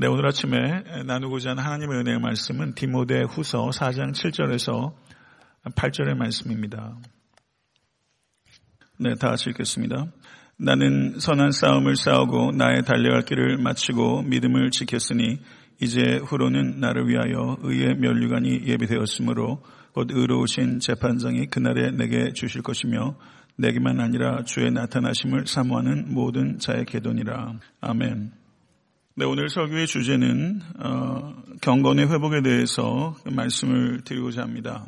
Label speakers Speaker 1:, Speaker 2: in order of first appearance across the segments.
Speaker 1: 네, 오늘 아침에 나누고자 하는 하나님의 은혜의 말씀은 디모데 후서 4장 7절에서 8절의 말씀입니다. 네, 다 같이 읽겠습니다. 나는 선한 싸움을 싸우고 나의 달려갈 길을 마치고 믿음을 지켰으니 이제 후로는 나를 위하여 의의 면류관이 예비되었으므로 곧 의로우신 재판장이 그날에 내게 주실 것이며 내게만 아니라 주의 나타나심을 사모하는 모든 자의 계돈이라. 아멘. 네, 오늘 설교의 주제는 어, 경건의 회복에 대해서 말씀을 드리고자 합니다.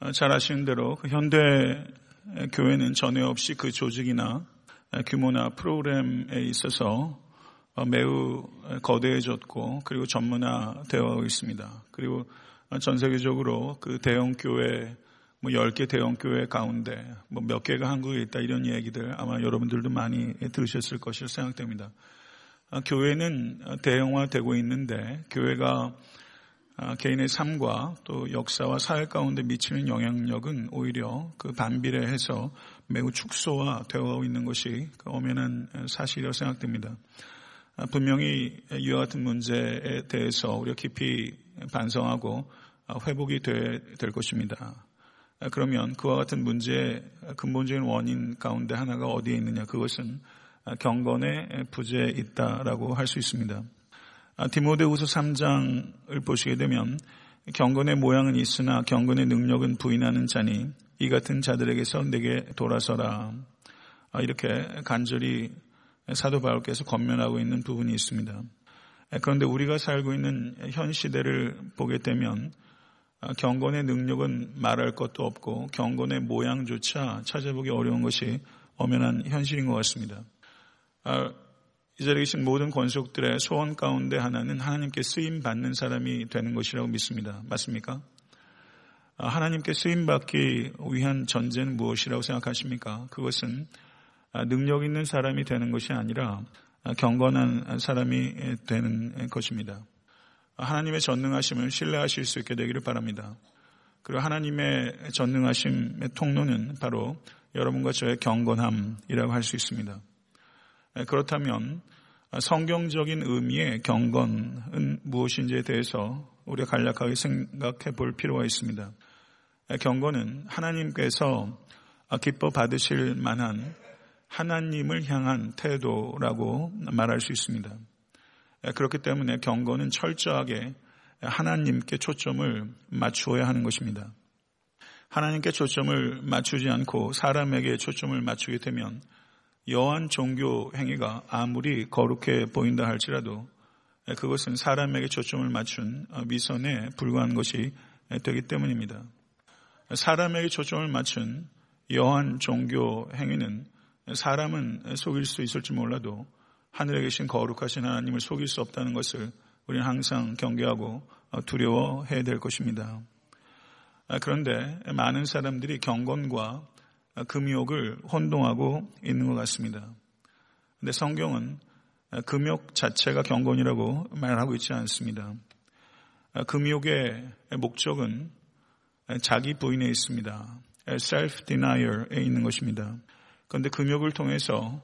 Speaker 1: 어, 잘 아시는 대로 그 현대 교회는 전에 없이 그 조직이나 규모나 프로그램에 있어서 어, 매우 거대해졌고 그리고 전문화되어 있습니다. 그리고 전 세계적으로 그 대형 교회 뭐 10개 대형 교회 가운데 뭐 몇 개가 한국에 있다 이런 얘기들 아마 여러분들도 많이 들으셨을 것이라 생각됩니다. 아, 교회는 대형화되고 있는데 교회가 아, 개인의 삶과 또 역사와 사회 가운데 미치는 영향력은 오히려 그 반비례해서 매우 축소화 되어 있는 것이 그 엄연한 사실이라고 생각됩니다. 아, 분명히 이와 같은 문제에 대해서 우리가 깊이 반성하고 회복이 될 것입니다. 그러면 그와 같은 문제의 근본적인 원인 가운데 하나가 어디에 있느냐? 그것은 경건의 부재에 있다라고 할 수 있습니다. 아, 디모데후서 3장을 보시게 되면 경건의 모양은 있으나 경건의 능력은 부인하는 자니 이 같은 자들에게서 내게 돌아서라. 아, 이렇게 간절히 사도 바울께서 권면하고 있는 부분이 있습니다. 그런데 우리가 살고 있는 현 시대를 보게 되면 아, 경건의 능력은 말할 것도 없고 경건의 모양조차 찾아보기 어려운 것이 엄연한 현실인 것 같습니다. 아, 이 자리에 계신 모든 권속들의 소원 가운데 하나는 하나님께 쓰임 받는 사람이 되는 것이라고 믿습니다. 맞습니까? 아, 하나님께 쓰임 받기 위한 전제는 무엇이라고 생각하십니까? 그것은 아, 능력 있는 사람이 되는 것이 아니라 경건한 사람이 되는 것입니다. 하나님의 전능하심을 신뢰하실 수 있게 되기를 바랍니다. 그리고 하나님의 전능하심의 통로는 바로 여러분과 저의 경건함이라고 할 수 있습니다. 예, 그렇다면 성경적인 의미의 경건은 무엇인지에 대해서 우리가 간략하게 생각해 볼 필요가 있습니다. 예, 경건은 하나님께서 기뻐 받으실 만한 하나님을 향한 태도라고 말할 수 있습니다. 예, 그렇기 때문에 경건은 철저하게 하나님께 초점을 맞추어야 하는 것입니다. 하나님께 초점을 맞추지 않고 사람에게 초점을 맞추게 되면 여한 종교 행위가 아무리 거룩해 보인다 할지라도 그것은 사람에게 초점을 맞춘 미선에 불과한 것이 되기 때문입니다. 사람에게 초점을 맞춘 여한 종교 행위는 사람은 속일 수 있을지 몰라도 하늘에 계신 거룩하신 하나님을 속일 수 없다는 것을 우리는 항상 경계하고 두려워해야 될 것입니다. 그런데 많은 사람들이 경건과 금욕을 혼동하고 있는 것 같습니다. 근데 성경은 금욕 자체가 경건이라고 말하고 있지 않습니다. 금욕의 목적은 자기 부인에 있습니다. self-denial에 있는 것입니다. 그런데 금욕을 통해서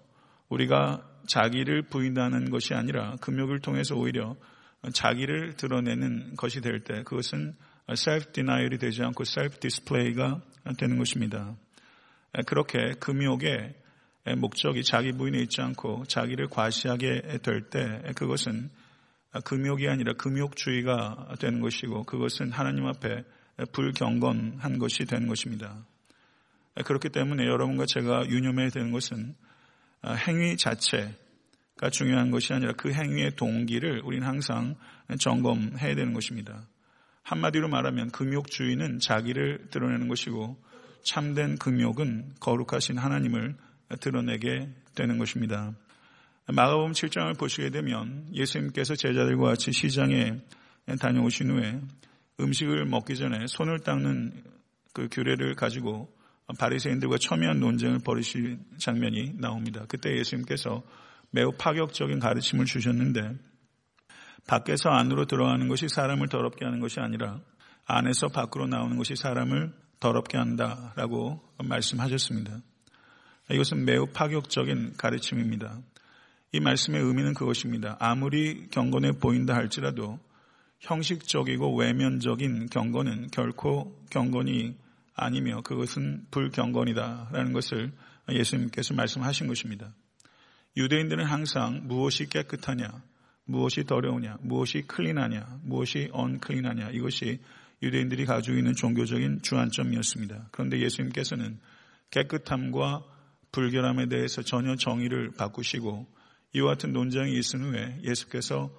Speaker 1: 우리가 자기를 부인하는 것이 아니라 금욕을 통해서 오히려 자기를 드러내는 것이 될 때 그것은 self-denial이 되지 않고 self-display가 되는 것입니다. 그렇게 금욕의 목적이 자기 부인에 있지 않고 자기를 과시하게 될 때 그것은 금욕이 아니라 금욕주의가 되는 것이고 그것은 하나님 앞에 불경건한 것이 되는 것입니다. 그렇기 때문에 여러분과 제가 유념해야 되는 것은 행위 자체가 중요한 것이 아니라 그 행위의 동기를 우리는 항상 점검해야 되는 것입니다. 한마디로 말하면 금욕주의는 자기를 드러내는 것이고 참된 금욕은 거룩하신 하나님을 드러내게 되는 것입니다. 마가복음 7장을 보시게 되면 예수님께서 제자들과 같이 시장에 다녀오신 후에 음식을 먹기 전에 손을 닦는 그 규례를 가지고 바리새인들과 첨예한 논쟁을 벌이신 장면이 나옵니다. 그때 예수님께서 매우 파격적인 가르침을 주셨는데 밖에서 안으로 들어가는 것이 사람을 더럽게 하는 것이 아니라 안에서 밖으로 나오는 것이 사람을 더럽게 한다라고 말씀하셨습니다. 이것은 매우 파격적인 가르침입니다. 이 말씀의 의미는 그것입니다. 아무리 경건해 보인다 할지라도 형식적이고 외면적인 경건은 결코 경건이 아니며 그것은 불경건이다라는 것을 예수님께서 말씀하신 것입니다. 유대인들은 항상 무엇이 깨끗하냐, 무엇이 더러우냐, 무엇이 클린하냐, 무엇이 언클린하냐 이것이 유대인들이 가지고 있는 종교적인 주안점이었습니다. 그런데 예수님께서는 깨끗함과 불결함에 대해서 전혀 정의를 바꾸시고 이와 같은 논쟁이 있은 후에 예수께서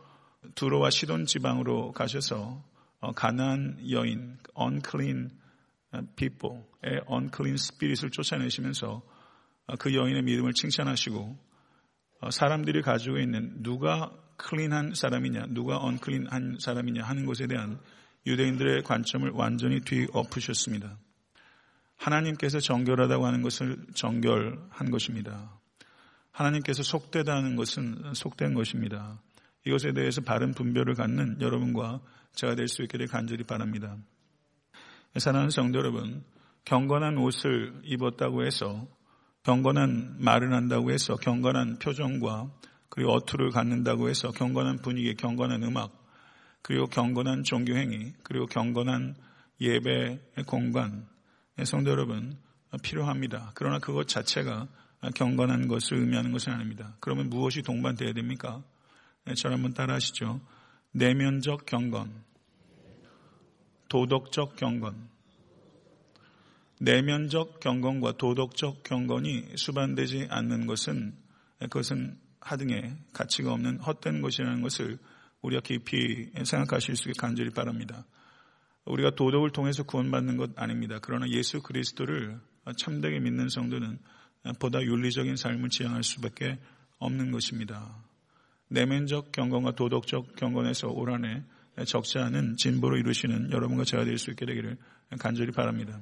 Speaker 1: 두로와 시돈 지방으로 가셔서 어, 가난 여인, unclean people의 unclean spirit을 쫓아내시면서 어, 그 여인의 믿음을 칭찬하시고 어, 사람들이 가지고 있는 누가 클린한 사람이냐, 누가 언클린한 사람이냐 하는 것에 대한 유대인들의 관점을 완전히 뒤엎으셨습니다. 하나님께서 정결하다고 하는 것을 정결한 것입니다. 하나님께서 속되다 하는 것은 속된 것입니다. 이것에 대해서 바른 분별을 갖는 여러분과 제가 될 수 있게 를 간절히 바랍니다. 사랑하는 성도 여러분, 경건한 옷을 입었다고 해서 경건한 말을 한다고 해서 경건한 표정과 그리고 어투를 갖는다고 해서 경건한 분위기, 경건한 음악, 그리고 경건한 종교행위, 그리고 경건한 예배 공간, 성도 여러분 필요합니다. 그러나 그것 자체가 경건한 것을 의미하는 것은 아닙니다. 그러면 무엇이 동반되어야 됩니까? 네, 저를 한번 따라 하시죠. 내면적 경건, 도덕적 경건, 내면적 경건과 도덕적 경건이 수반되지 않는 것은 그것은 하등의 가치가 없는 헛된 것이라는 것을 우리가 깊이 생각하실 수 있게 간절히 바랍니다. 우리가 도덕을 통해서 구원받는 것 아닙니다. 그러나 예수 그리스도를 참되게 믿는 성도는 보다 윤리적인 삶을 지향할 수밖에 없는 것입니다. 내면적 경건과 도덕적 경건에서 올 한해 적지 않은 진보로 이루시는 여러분과 제가 될 수 있게 되기를 간절히 바랍니다.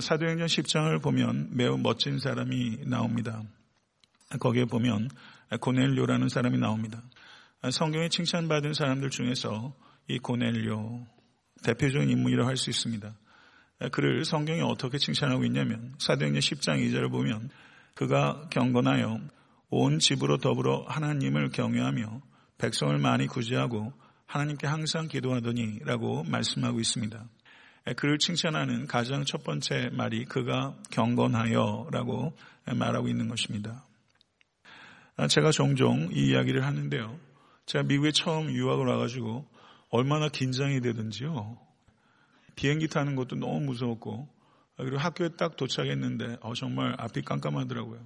Speaker 1: 사도행전 10장을 보면 매우 멋진 사람이 나옵니다. 거기에 보면 고넬료라는 사람이 나옵니다. 성경에 칭찬받은 사람들 중에서 이 고넬료 대표적인 인물이라고 할 수 있습니다. 그를 성경이 어떻게 칭찬하고 있냐면 사도행전 10장 2절을 보면 그가 경건하여 온 집으로 더불어 하나님을 경외하며 백성을 많이 구제하고 하나님께 항상 기도하더니라고 말씀하고 있습니다. 그를 칭찬하는 가장 첫 번째 말이 그가 경건하여라고 말하고 있는 것입니다. 제가 종종 이 이야기를 하는데요. 제가 미국에 처음 유학을 와가지고 얼마나 긴장이 되든지요. 비행기 타는 것도 너무 무서웠고 그리고 학교에 딱 도착했는데 어, 정말 앞이 깜깜하더라고요.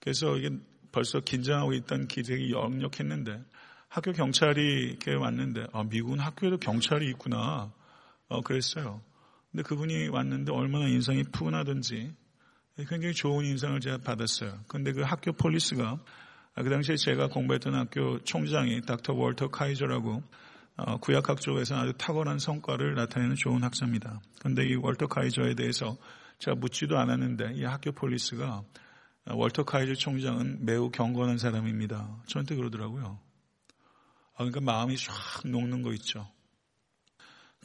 Speaker 1: 그래서 이게 벌써 긴장하고 있던 기색이 역력했는데 학교 경찰이 이렇게 왔는데 아, 미국은 학교에도 경찰이 있구나 어, 그랬어요. 근데 그분이 왔는데 얼마나 인상이 푸근하든지 굉장히 좋은 인상을 제가 받았어요. 근데 그 학교 폴리스가 아, 그 당시에 제가 공부했던 학교 총장이 닥터 월터 카이저라고 어, 구약학 쪽에서 아주 탁월한 성과를 나타내는 좋은 학자입니다. 그런데 이 월터 카이저에 대해서 제가 묻지도 않았는데 이 학교 police가 어, 월터 카이저 총장은 매우 경건한 사람입니다. 저한테 그러더라고요. 아, 그러니까 마음이 쫙 녹는 거 있죠.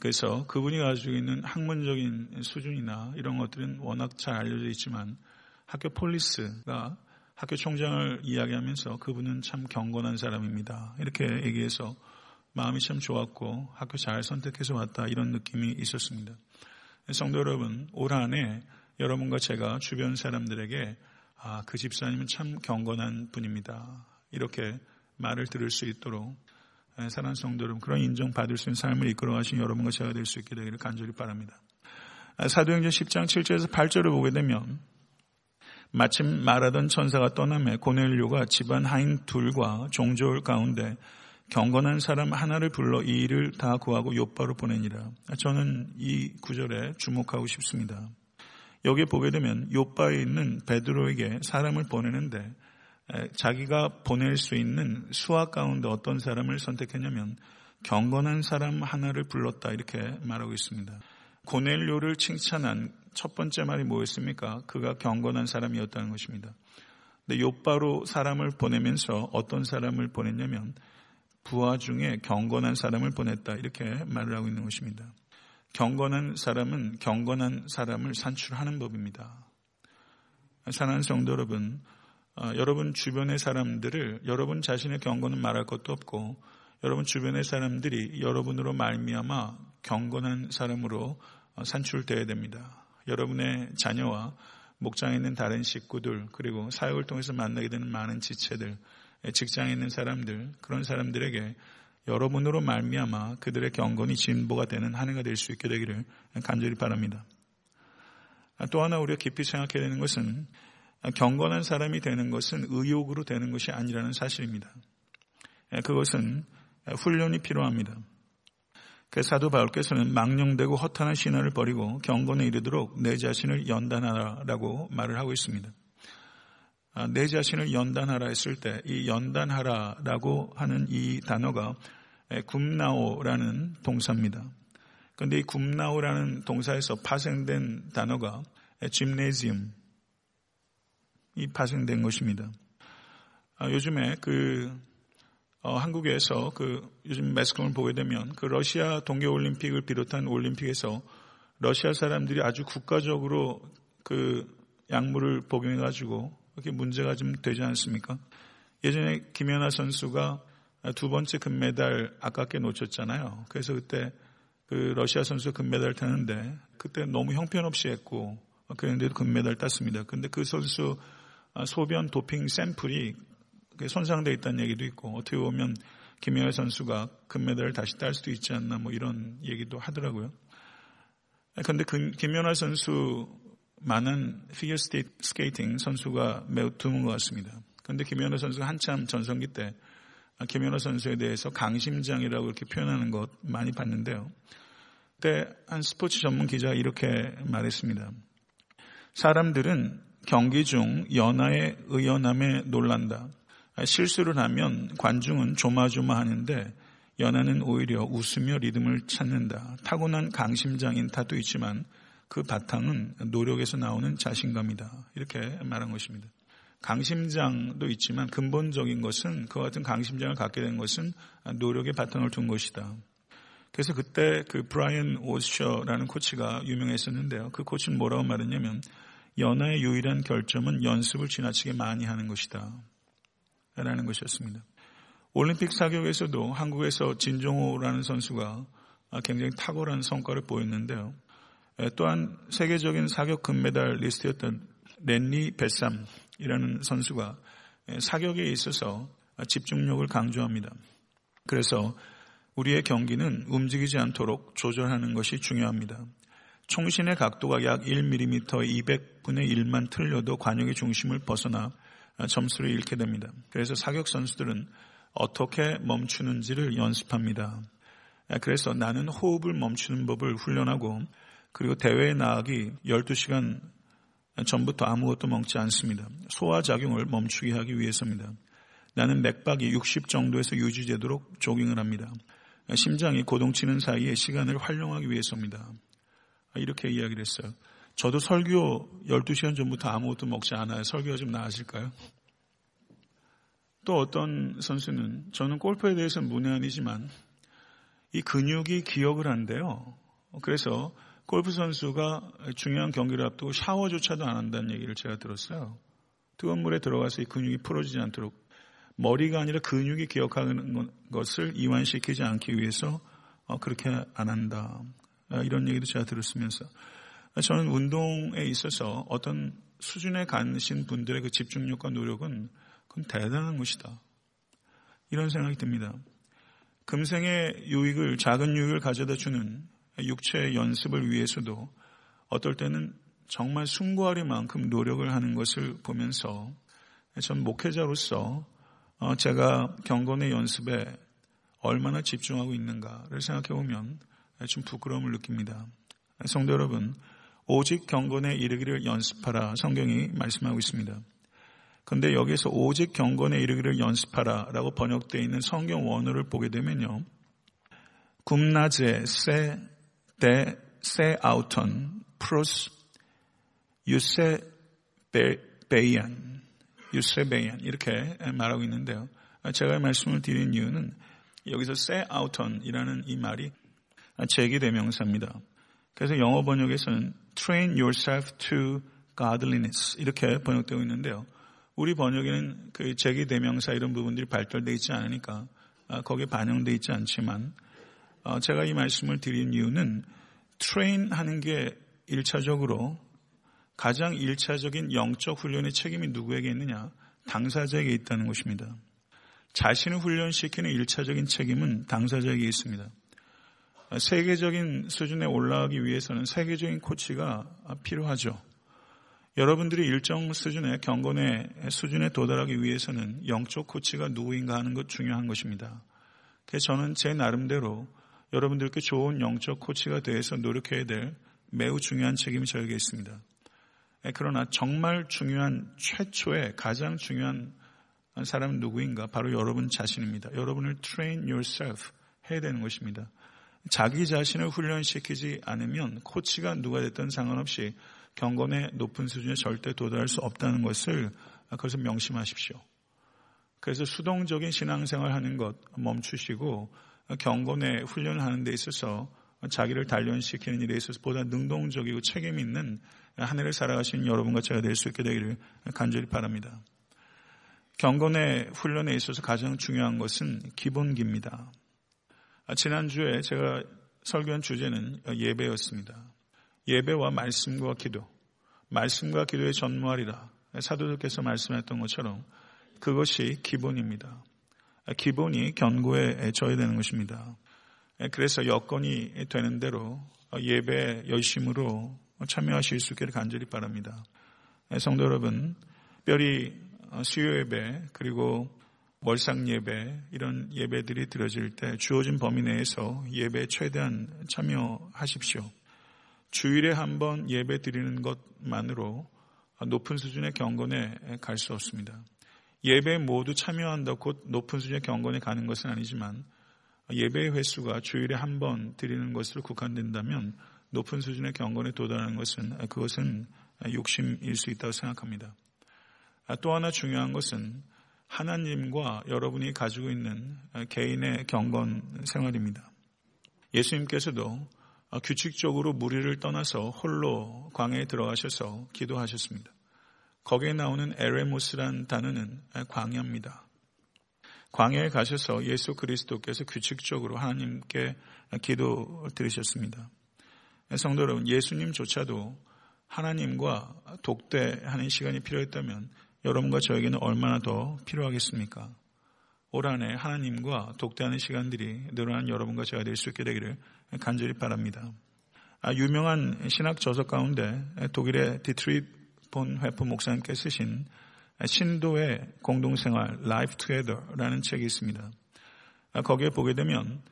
Speaker 1: 그래서 그분이 가지고 있는 학문적인 수준이나 이런 것들은 워낙 잘 알려져 있지만 학교 police가 학교 총장을 이야기하면서 그분은 참 경건한 사람입니다. 이렇게 얘기해서 마음이 참 좋았고 학교 잘 선택해서 왔다 이런 느낌이 있었습니다. 성도 여러분, 올 한해 여러분과 제가 주변 사람들에게 아, 그 집사님은 참 경건한 분입니다. 이렇게 말을 들을 수 있도록 사랑하는 성도 여러분, 그런 인정받을 수 있는 삶을 이끌어 가신 여러분과 제가 될 수 있게 되기를 간절히 바랍니다. 사도행전 10장 7절에서 8절을 보게 되면 마침 말하던 천사가 떠남에 고넬료가 집안 하인 둘과 종졸 가운데 경건한 사람 하나를 불러 이 일을 다 구하고 요바로 보내니라. 저는 이 구절에 주목하고 싶습니다. 여기에 보게 되면 요바에 있는 베드로에게 사람을 보내는데 자기가 보낼 수 있는 수학 가운데 어떤 사람을 선택했냐면 경건한 사람 하나를 불렀다 이렇게 말하고 있습니다. 고넬료를 칭찬한 첫 번째 말이 뭐였습니까? 그가 경건한 사람이었다는 것입니다. 근데 요바로 사람을 보내면서 어떤 사람을 보냈냐면 부하 중에 경건한 사람을 보냈다. 이렇게 말을 하고 있는 것입니다. 경건한 사람은 경건한 사람을 산출하는 법입니다. 사랑하는 성도 여러분, 어, 여러분 주변의 사람들을 여러분 자신의 경고는 말할 것도 없고 여러분 주변의 사람들이 여러분으로 말미암아 경건한 사람으로 어, 산출되어야 됩니다. 여러분의 자녀와 목장에 있는 다른 식구들 그리고 사역을 통해서 만나게 되는 많은 지체들 직장에 있는 사람들 그런 사람들에게 여러분으로 말미암아 그들의 경건이 진보가 되는 한 해가 될 수 있게 되기를 간절히 바랍니다. 또 하나 우리가 깊이 생각해야 되는 것은 경건한 사람이 되는 것은 의욕으로 되는 것이 아니라는 사실입니다. 그것은 훈련이 필요합니다. 그 사도 바울께서는 망령되고 허탄한 신화를 버리고 경건에 이르도록 내 자신을 연단하라라고 말을 하고 있습니다. 아, 내 자신을 연단하라 했을 때 이 연단하라라고 하는 이 단어가 굽나오라는 동사입니다. 그런데 이 굽나오라는 동사에서 파생된 단어가 짐네지움 이 파생된 것입니다. 아, 요즘에 그 어, 한국에서 그 요즘 매스컴을 보게 되면 그 러시아 동계올림픽을 비롯한 올림픽에서 러시아 사람들이 아주 국가적으로 그 약물을 복용해가지고 이렇게 문제가 좀 되지 않습니까? 예전에 김연아 선수가 두 번째 금메달 아깝게 놓쳤잖아요. 그래서 그때 그 러시아 선수 금메달 타는데 그때 너무 형편없이 했고 그런데도 금메달 땄습니다. 근데 그 선수 소변 도핑 샘플이 손상되어 있다는 얘기도 있고 어떻게 보면 김연아 선수가 금메달을 다시 딸 수도 있지 않나 뭐 이런 얘기도 하더라고요. 그런데 그 김연아 선수만 한 피겨 스케이팅 선수가 매우 드문 것 같습니다. 그런데 김연아 선수가 한참 전성기 때 김연아 선수에 대해서 강심장이라고 이렇게 표현하는 것 많이 봤는데요. 그때 한 스포츠 전문 기자가 이렇게 말했습니다. 사람들은 경기 중 연아의 의연함에 놀란다. 실수를 하면 관중은 조마조마하는데 연하는 오히려 웃으며 리듬을 찾는다. 타고난 강심장인 탓도 있지만 그 바탕은 노력에서 나오는 자신감이다. 이렇게 말한 것입니다. 강심장도 있지만 근본적인 것은 그와 같은 강심장을 갖게 된 것은 노력의 바탕을 둔 것이다. 그래서 그때 그 브라이언 오셔라는 코치가 유명했었는데요. 그 코치는 뭐라고 말했냐면 연하의 유일한 결점은 연습을 지나치게 많이 하는 것이다. 라는 것이었습니다. 올림픽 사격에서도 한국에서 진종호라는 선수가 굉장히 탁월한 성과를 보였는데요. 또한 세계적인 사격 금메달 리스트였던 렌리 베삼이라는 선수가 사격에 있어서 집중력을 강조합니다. 그래서 우리의 경기는 움직이지 않도록 조절하는 것이 중요합니다. 총신의 각도가 약 1mm 200분의 1만 틀려도 관역의 중심을 벗어나 점수를 잃게 됩니다. 그래서 사격 선수들은 어떻게 멈추는지를 연습합니다. 그래서 나는 호흡을 멈추는 법을 훈련하고 그리고 대회에 나가기 12시간 전부터 아무것도 먹지 않습니다. 소화작용을 멈추게 하기 위해서입니다. 나는 맥박이 60 정도에서 유지되도록 조깅을 합니다. 심장이 고동치는 사이에 시간을 활용하기 위해서입니다. 이렇게 이야기를 했어요. 저도 설교 12시간 전부터 아무것도 먹지 않아요. 설교가 좀 나아질까요? 또 어떤 선수는 저는 골프에 대해서는 문외한이지만 이 근육이 기억을 한대요. 그래서 골프 선수가 중요한 경기를 앞두고 샤워조차도 안 한다는 얘기를 제가 들었어요. 뜨거운 물에 들어가서 이 근육이 풀어지지 않도록 머리가 아니라 근육이 기억하는 것을 이완시키지 않기 위해서 어, 그렇게 안 한다. 이런 얘기도 제가 들었으면서 저는 운동에 있어서 어떤 수준에 가신 분들의 그 집중력과 노력은 그건 대단한 것이다. 이런 생각이 듭니다. 금생의 유익을, 작은 유익을 가져다 주는 육체의 연습을 위해서도 어떨 때는 정말 숭고하리만큼 노력을 하는 것을 보면서 전 목회자로서 어, 제가 경건의 연습에 얼마나 집중하고 있는가를 생각해 보면 좀 부끄러움을 느낍니다. 성도 여러분, 오직 경건에 이르기를 연습하라 성경이 말씀하고 있습니다. 근데 여기서 오직 경건에 이르기를 연습하라 라고 번역되어 있는 성경 원어를 보게 되면요. 굽나제 세, 데, 세 아우턴, 프로스, 유세 베이안, εὐσέβειαν 이렇게 말하고 있는데요. 제가 말씀을 드린 이유는 여기서 σεαυτόν이라는 이 말이 재귀대명사입니다. 그래서 영어 번역에서는 train yourself to godliness 이렇게 번역되고 있는데요. 우리 번역에는 그 재귀 대명사 이런 부분들이 발달되어 있지 않으니까 아, 거기에 반영되어 있지 않지만 어, 제가 이 말씀을 드린 이유는 train 하는 게 1차적으로 가장 1차적인 영적 훈련의 책임이 누구에게 있느냐? 당사자에게 있다는 것입니다. 자신을 훈련시키는 1차적인 책임은 당사자에게 있습니다. 세계적인 수준에 올라가기 위해서는 세계적인 코치가 필요하죠. 여러분들이 일정 수준의 경건의 수준에 도달하기 위해서는 영적 코치가 누구인가 하는 것 중요한 것입니다. 그래서 저는 제 나름대로 여러분들께 좋은 영적 코치가 되어서 노력해야 될 매우 중요한 책임이 저에게 있습니다. 그러나 정말 중요한 최초의 가장 중요한 사람은 누구인가? 바로 여러분 자신입니다. 여러분을 train yourself 해야 되는 것입니다. 자기 자신을 훈련시키지 않으면 코치가 누가 됐든 상관없이 경건의 높은 수준에 절대 도달할 수 없다는 것을 그것을 명심하십시오. 그래서 수동적인 신앙생활 하는 것 멈추시고 경건의 훈련을 하는 데 있어서 자기를 단련시키는 일에 있어서 보다 능동적이고 책임 있는 한 해를 살아가시는 여러분과 제가 될 수 있게 되기를 간절히 바랍니다. 경건의 훈련에 있어서 가장 중요한 것은 기본기입니다. 지난주에 제가 설교한 주제는 예배였습니다. 예배와 말씀과 기도, 말씀과 기도의 전무하리라 사도들께서 말씀했던 것처럼 그것이 기본입니다. 기본이 견고에 져야 되는 것입니다. 그래서 여건이 되는 대로 예배 열심으로 참여하실 수 있기를 간절히 바랍니다. 성도 여러분, 특별히 수요 예배 그리고 월상 예배 이런 예배들이 드려질 때 주어진 범위 내에서 예배 최대한 참여하십시오. 주일에 한 번 예배 드리는 것만으로 높은 수준의 경건에 갈 수 없습니다. 예배 모두 참여한다 곧 높은 수준의 경건에 가는 것은 아니지만 예배의 횟수가 주일에 한 번 드리는 것으로 국한된다면 높은 수준의 경건에 도달하는 것은 그것은 욕심일 수 있다고 생각합니다. 또 하나 중요한 것은 하나님과 여러분이 가지고 있는 개인의 경건 생활입니다. 예수님께서도 규칙적으로 무리를 떠나서 홀로 광야에 들어가셔서 기도하셨습니다. 거기에 나오는 에레모스란 단어는 광야입니다. 광야에 가셔서 예수 그리스도께서 규칙적으로 하나님께 기도 드리셨습니다. 성도 여러분, 예수님조차도 하나님과 독대하는 시간이 필요했다면 여러분과 저에게는 얼마나 더 필요하겠습니까? 올 한해 하나님과 독대하는 시간들이 늘어난 여러분과 제가 될 수 있게 되기를 간절히 바랍니다. 아, 유명한 신학 저서 가운데 독일의 디트리히 본회퍼 목사님께서 쓰신 신도의 공동생활 Life Together라는 책이 있습니다. 아, 거기에 보게 되면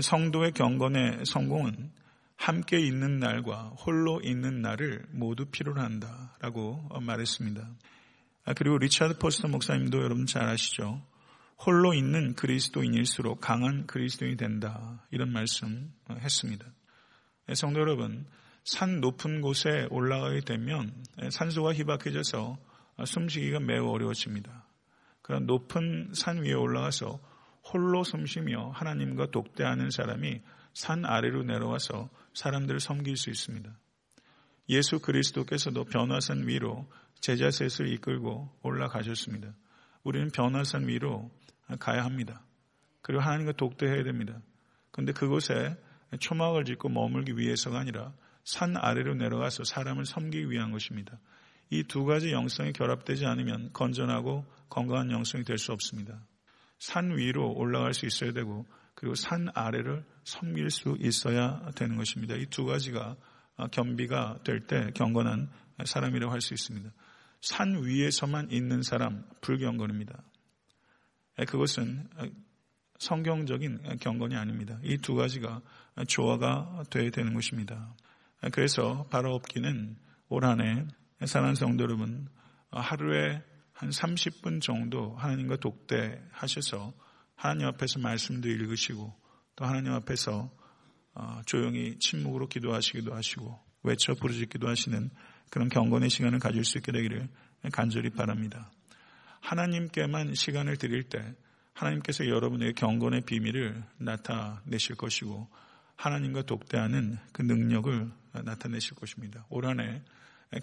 Speaker 1: 성도의 경건의 성공은 함께 있는 날과 홀로 있는 날을 모두 필요로 한다라고 말했습니다. 아, 그리고 리차드 포스터 목사님도 여러분 잘 아시죠? 홀로 있는 그리스도인일수록 강한 그리스도인이 된다. 이런 말씀 했습니다. 네, 성도 여러분, 산 높은 곳에 올라가게 되면 산소가 희박해져서 숨쉬기가 매우 어려워집니다. 그런 높은 산 위에 올라가서 홀로 숨쉬며 하나님과 독대하는 사람이 산 아래로 내려와서 사람들을 섬길 수 있습니다. 예수 그리스도께서도 변화산 위로 제자 셋을 이끌고 올라가셨습니다. 우리는 변화산 위로 가야 합니다. 그리고 하나님과 독대해야 됩니다. 그런데 그곳에 초막을 짓고 머물기 위해서가 아니라 산 아래로 내려가서 사람을 섬기기 위한 것입니다. 이 두 가지 영성이 결합되지 않으면 건전하고 건강한 영성이 될 수 없습니다. 산 위로 올라갈 수 있어야 되고 그리고 산 아래를 섬길 수 있어야 되는 것입니다. 이 두 가지가 겸비가 될 때 경건한 사람이라고 할 수 있습니다. 산 위에서만 있는 사람 불경건입니다. 그것은 성경적인 경건이 아닙니다. 이 두 가지가 조화가 되어야 되는 것입니다. 그래서 바로 없기는 올 한해 사랑하는 성도 여러분 하루에 한 30분 정도 하나님과 독대하셔서 하나님 앞에서 말씀도 읽으시고 또 하나님 앞에서 어, 조용히 침묵으로 기도하시기도 하시고 외쳐 부르짖기도 하시는 그런 경건의 시간을 가질 수 있게 되기를 간절히 바랍니다. 하나님께만 시간을 드릴 때 하나님께서 여러분의 경건의 비밀을 나타내실 것이고 하나님과 독대하는 그 능력을 나타내실 것입니다. 올 한해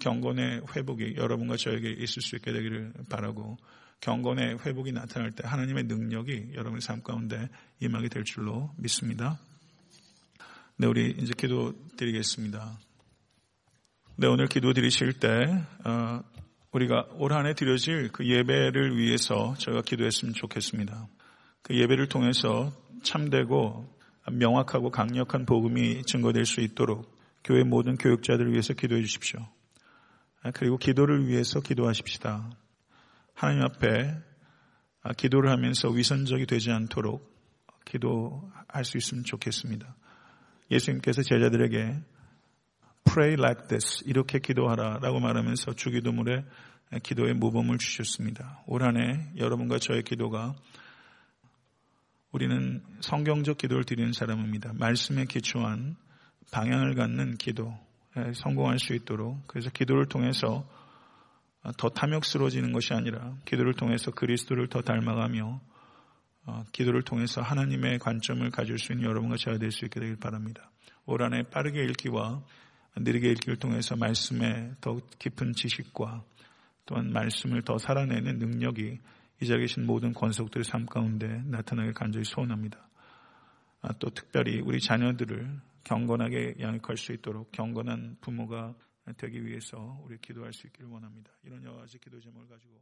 Speaker 1: 경건의 회복이 여러분과 저에게 있을 수 있게 되기를 바라고 경건의 회복이 나타날 때 하나님의 능력이 여러분의 삶 가운데 임하게 될 줄로 믿습니다. 네, 우리 이제 기도 드리겠습니다. 네, 오늘 기도 드리실 때, 어, 우리가 올 한해 드려질 그 예배를 위해서 저희가 기도했으면 좋겠습니다. 그 예배를 통해서 참되고 명확하고 강력한 복음이 증거될 수 있도록 교회 모든 교육자들을 위해서 기도해 주십시오. 아, 그리고 기도를 위해서 기도하십시다. 하나님 앞에 아, 기도를 하면서 위선적이 되지 않도록 기도할 수 있으면 좋겠습니다. 예수님께서 제자들에게 pray like this 이렇게 기도하라 라고 말하면서 주기도물에 기도의 모범을 주셨습니다. 올 한 해 여러분과 저의 기도가 우리는 성경적 기도를 드리는 사람입니다. 말씀에 기초한 방향을 갖는 기도 성공할 수 있도록 그래서 기도를 통해서 더 탐욕스러워지는 것이 아니라 기도를 통해서 그리스도를 더 닮아가며 어, 기도를 통해서 하나님의 관점을 가질 수 있는 여러분과 제가 될 수 있게 되길 바랍니다. 올 한해 빠르게 읽기와 느리게 읽기를 통해서 말씀의 더 깊은 지식과 또한 말씀을 더 살아내는 능력이 이 자리에 계신 모든 권속들의 삶 가운데 나타나길 간절히 소원합니다. 아, 또 특별히 우리 자녀들을 경건하게 양육할 수 있도록 경건한 부모가 되기 위해서 우리 기도할 수 있기를 원합니다. 이런 여러 가지 기도 제목을 가지고